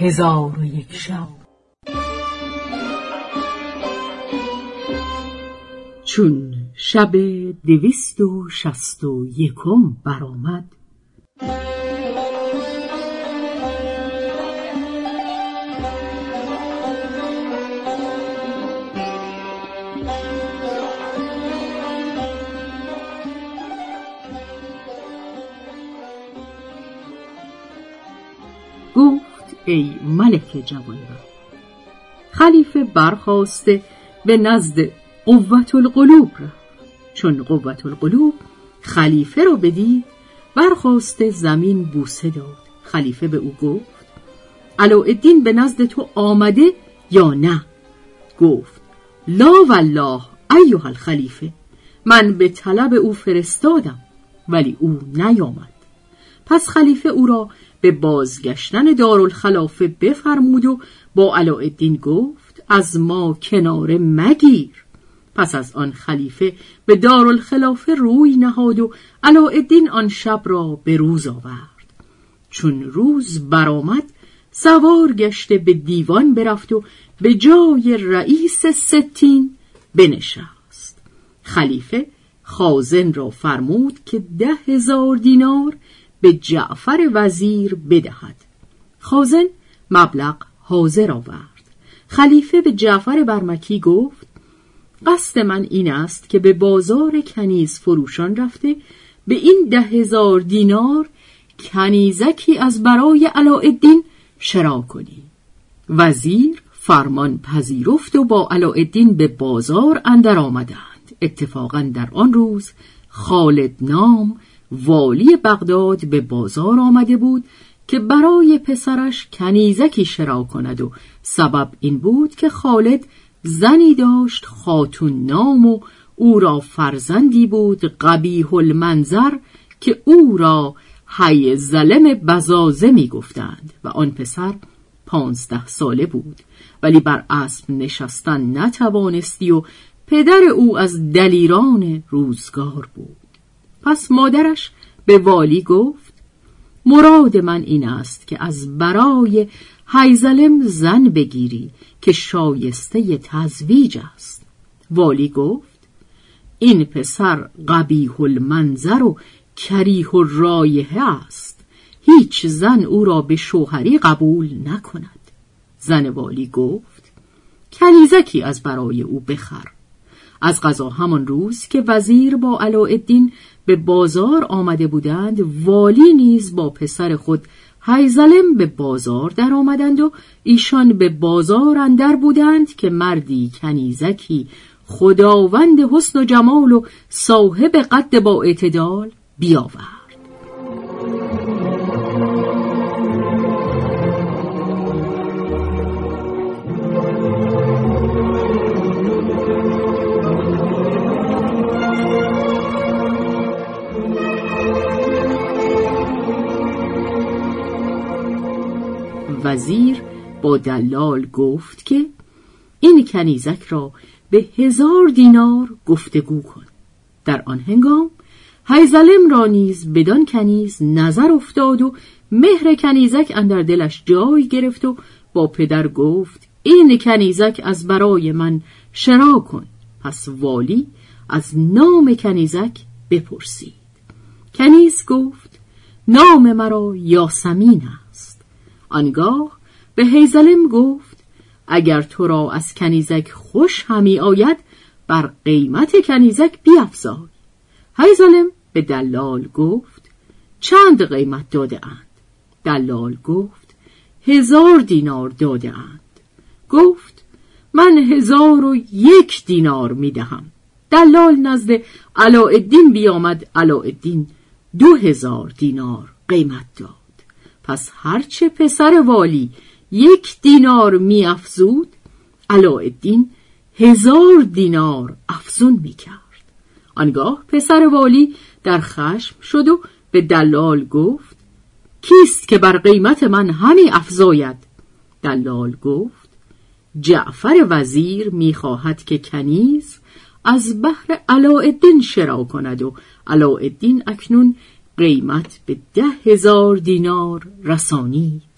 هزار و یک شب. چون شب دویست و شست و یکم برآمد ای ملک جوانبخت خلیفه برخواسته به نزد قوت القلوب رفت چون قوت القلوب خلیفه رو بدید برخواسته زمین بوسه داد. خلیفه به او گفت علاءالدین به نزد تو آمده یا نه؟ گفت لا والله ایها الخلیفه من به طلب او فرستادم ولی او نیامد. پس خلیفه او را به بازگشتن دارالخلافه بفرمود و با علاءالدین گفت از ما کناره مگیر. پس از آن خلیفه به دارالخلافه روی نهاد و علاءالدین آن شب را به روز آورد. چون روز برآمد سوار گشته به دیوان برفت و به جای رئیس ستین بنشست. خلیفه خازن را فرمود که ده هزار دینار به جعفر وزیر بدهد. خازن مبلغ حاضر آورد. خلیفه به جعفر برمکی گفت قصد من این است که به بازار کنیز فروشان رفته به این ده هزار دینار کنیزکی از برای علاءالدین شرا کنی. وزیر فرمان پذیرفت و با علاءالدین به بازار اندر آمدند. اتفاقا در آن روز خالد نام والی بغداد به بازار آمده بود که برای پسرش کنیزکی شرا کند و سبب این بود که خالد زنی داشت خاتون نام و او را فرزندی بود قبیح المنظر که او را حی زلم بزازه می گفتند و آن پسر پانزده ساله بود. ولی بر اسب نشستن نتوانستی و پدر او از دلیران روزگار بود. پس مادرش به والی گفت مراد من این است که از برای حیزلم زن بگیری که شایسته تزویج است. والی گفت این پسر قبیح المنظر و کریه الرایحه است. هیچ زن او را به شوهری قبول نکند. زن والی گفت کنیزکی از برای او بخر. از قضا همان روز که وزیر با علاءالدین به بازار آمده بودند والی نیز با پسر خود هیزلم به بازار در آمدند و ایشان به بازار اندر بودند که مردی کنیزکی خداوند حسن و جمال و صاحب قد با اعتدال بیاورد. با دلال گفت که این کنیزک را به هزار دینار گفتگو کن. در آن هنگام هیزلم را نیز بدان کنیز نظر افتاد و مهر کنیزک اندر دلش جای گرفت و با پدر گفت این کنیزک از برای من شرا کن. پس والی از نام کنیزک بپرسید. کنیز گفت نام مرا یاسمین است. آنگاه به هیزلم گفت اگر تو را از کنیزک خوش همی آید بر قیمت کنیزک بیافزای هیزلم به دلال گفت چند قیمت داده اند؟ دلال گفت هزار دینار داده اند. گفت من هزار و یک دینار می دهم. دلال نزد علاءالدین بیامد علاءالدین دو هزار دینار قیمت داد. پس هرچه پسر والی یک دینار می افزود علاءالدین هزار دینار افزون می کرد آنگاه پسر والی در خشم شد و به دلال گفت کیست که بر قیمت من همی افزاید؟ دلال گفت جعفر وزیر می‌خواهد که کنیز از بحر علاءالدین شرا کند و علاءالدین اکنون قیمت به ده هزار دینار رسانید.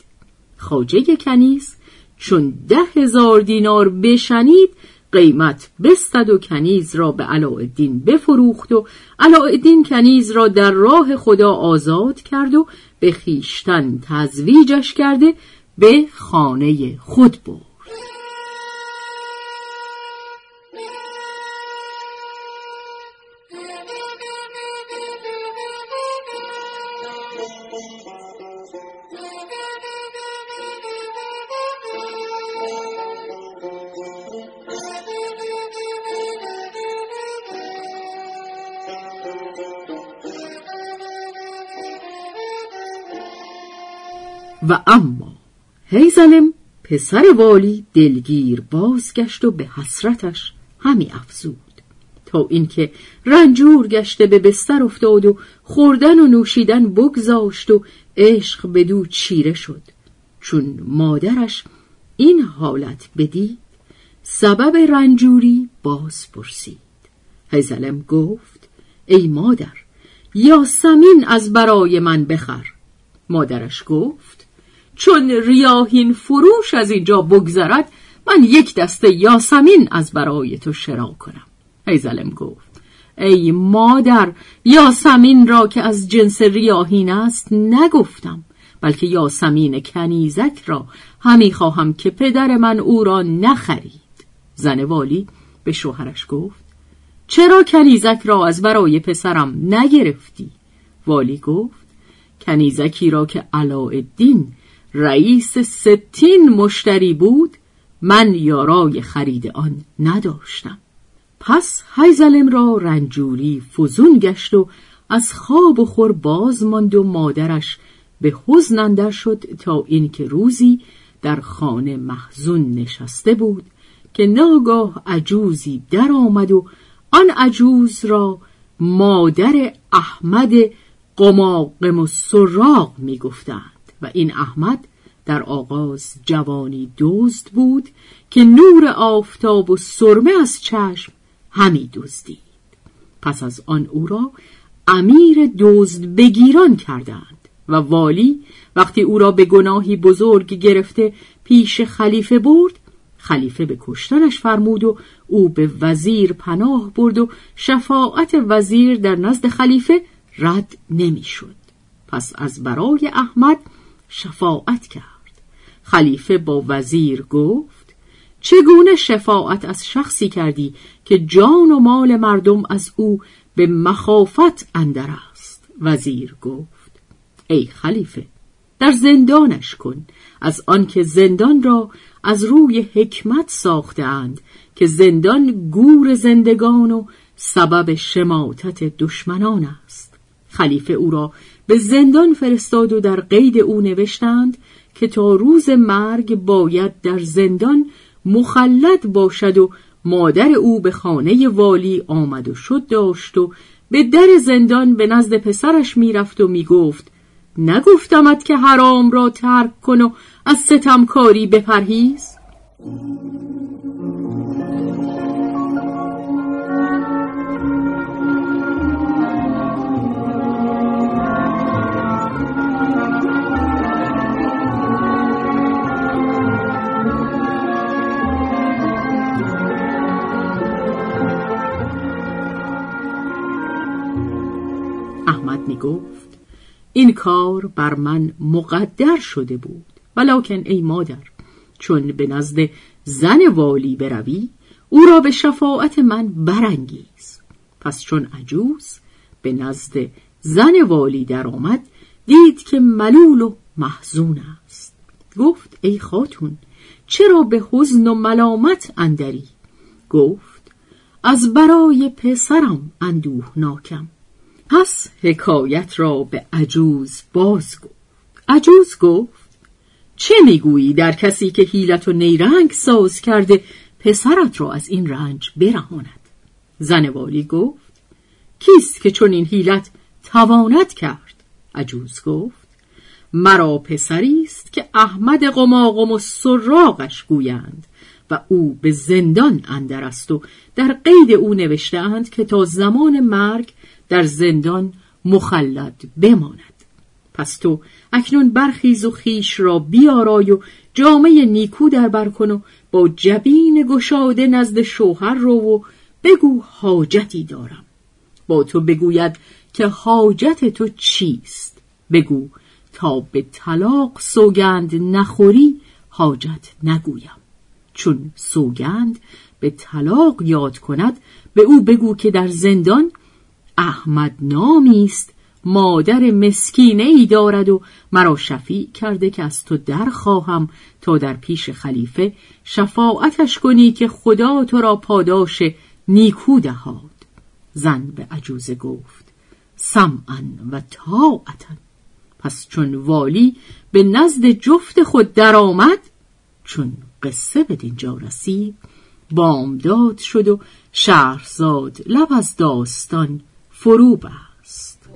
خاجه کنیز چون ده هزار دینار بشنید قیمت بستد و کنیز را به علاءالدین بفروخت و علاءالدین کنیز را در راه خدا آزاد کرد و به خیشتن تزویجش کرده به خانه خود برد. و اما هیزلم پسر والی دلگیر بازگشت و به حسرتش همی افزود. تا اینکه رنجور گشته به بستر افتاد و خوردن و نوشیدن بگذاشت و عشق بدو چیره شد. چون مادرش این حالت بدید سبب رنجوری باز پرسید. هیزلم گفت ای مادر یاسمین از برای من بخر. مادرش گفت چون ریاهین فروش از اینجا بگذرد من یک دسته یاسمین از برای تو شرا کنم هیزلم گفت ای مادر یاسمین را که از جنس ریاهین است نگفتم بلکه یاسمین کنیزک را همی خواهم که پدر من او را نخرید زن والی به شوهرش گفت چرا کنیزک را از برای پسرم نگرفتی؟ والی گفت کنیزکی را که علاءالدین رئیس ستین مشتری بود من یارای خرید آن نداشتم. پس هیزلم را رنجوری فزون گشت و از خواب و خور باز ماند و مادرش به حزن اندر شد تا اینکه روزی در خانه محزون نشسته بود که ناگاه عجوزی در آمد و آن عجوز را مادر احمد قماقم و سراغ می گفتند و این احمد در آغاز جوانی دزد بود که نور آفتاب و سرمه از چشم همی دزدید پس از آن او را امیر دزد بگیران کردند و والی وقتی او را به گناهی بزرگ گرفته پیش خلیفه برد خلیفه به کشتنش فرمود و او به وزیر پناه برد و شفاعت وزیر در نزد خلیفه رد نمی‌شد. پس از برای احمد شفاعت کرد. خلیفه با وزیر گفت چگونه شفاعت از شخصی کردی که جان و مال مردم از او به مخافت اندر است؟ وزیر گفت ای خلیفه در زندانش کن از آنکه زندان را از روی حکمت ساخته اند که زندان گور زندگان و سبب شماتت دشمنان است. خلیفه او را به زندان فرستاد و در قید او نوشتند که تا روز مرگ باید در زندان مخلد باشد و مادر او به خانه والی آمد و شد داشت و به در زندان به نزد پسرش می‌رفت و می‌گفت نگفتمت که حرام را ترک کن و از ستمکاری بپرهیز؟ می گفت این کار بر من مقدر شده بود. ولیکن ای مادر چون به نزد زن والی بروی او را به شفاعت من برانگیز. پس چون عجوز به نزد زن والی درآمد دید که ملول و محزون است. گفت ای خاتون چرا به حزن و ملامت اندری؟ گفت از برای پسرم اندوه ناکم پس حکایت را به عجوز باز گفت. عجوز گفت چه می‌گویی در کسی که حیلت و نیرنگ ساز کرده پسرت را از این رنج برهاند؟ زن والی گفت کیست که چون این حیلت تواند کرد؟ عجوز گفت مرا پسری است که احمد قماقم و سراغش گویند و او به زندان اندر است و در قید او نوشتهاند که تا زمان مرگ در زندان مخلد بماند. پس تو اکنون برخیز و خیش را بیارای و جامعه نیکو در بر کن و با جبین گشاده نزد شوهر رو و بگو حاجتی دارم. با تو بگوید که حاجت تو چیست؟ بگو تا به طلاق سوگند نخوری حاجت نگویم. چون سوگند به طلاق یاد کند به او بگو که در زندان احمد نامی است. مادر مسکینه ای دارد و مرا شفیع کرده که از تو در خواهم تا در پیش خلیفه شفاعتش کنی که خدا تو را پاداش نیکو دهاد. زن به عجوزه گفت سمعا و طاعتا. پس چون والی به نزد جفت خود درآمد چون قصه به دینجا رسید بامداد شد و شهرزاد لب از داستان فرو بست.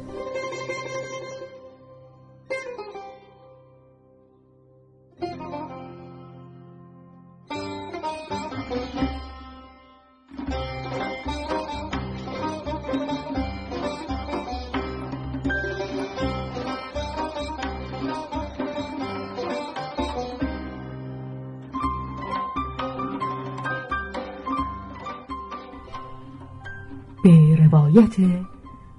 به روایت